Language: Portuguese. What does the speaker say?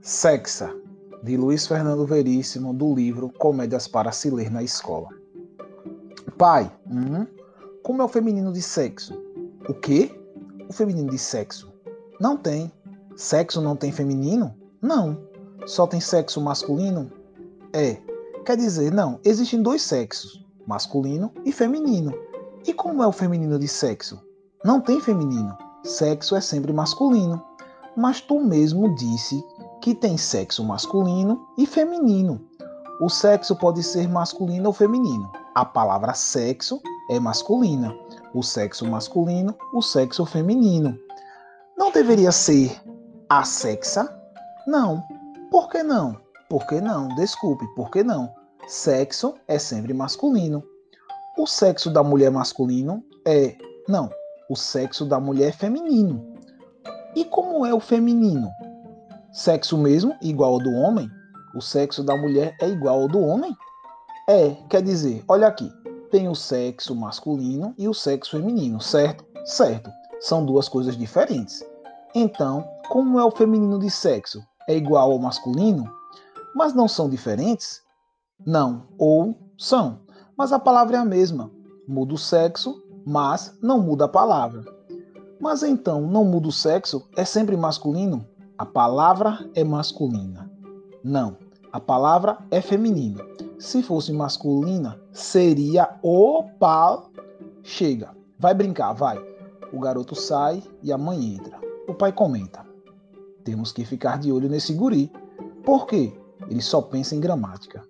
Sexa, de Luiz Fernando Veríssimo, do livro Comédias para se ler na escola. Pai, hum, como é o feminino de sexo? O quê? O feminino de sexo? Não tem. Sexo não tem feminino? Não. Só tem sexo masculino? É. Quer dizer, não, existem dois sexos, masculino e feminino. E como é o feminino de sexo? Não tem feminino. Sexo é sempre masculino. Mas tu mesmo disse que tem sexo masculino e feminino. O sexo pode ser masculino ou feminino. A palavra sexo é masculina. O sexo masculino, o sexo feminino. Não deveria ser assexa? Não. Por que não? Por que não? Desculpe, por que não? Sexo é sempre masculino. O sexo da mulher masculino é. Não. O sexo da mulher é feminino. E como é o feminino? Sexo mesmo igual ao do homem? O sexo da mulher é igual ao do homem? É, quer dizer, olha aqui, tem o sexo masculino e o sexo feminino, certo? Certo. São duas coisas diferentes. Então, como é o feminino de sexo? É igual ao masculino? Mas não são diferentes? Não, ou são. Mas a palavra é a mesma. Muda o sexo, mas não muda a palavra. Mas então, não muda o sexo? É sempre masculino? A palavra é masculina. Não, a palavra é feminina. Se fosse masculina, seria o pal. Chega, vai brincar, vai. O garoto sai e a mãe entra. O pai comenta: Temos que ficar de olho nesse guri. Por quê? Ele só pensa em gramática.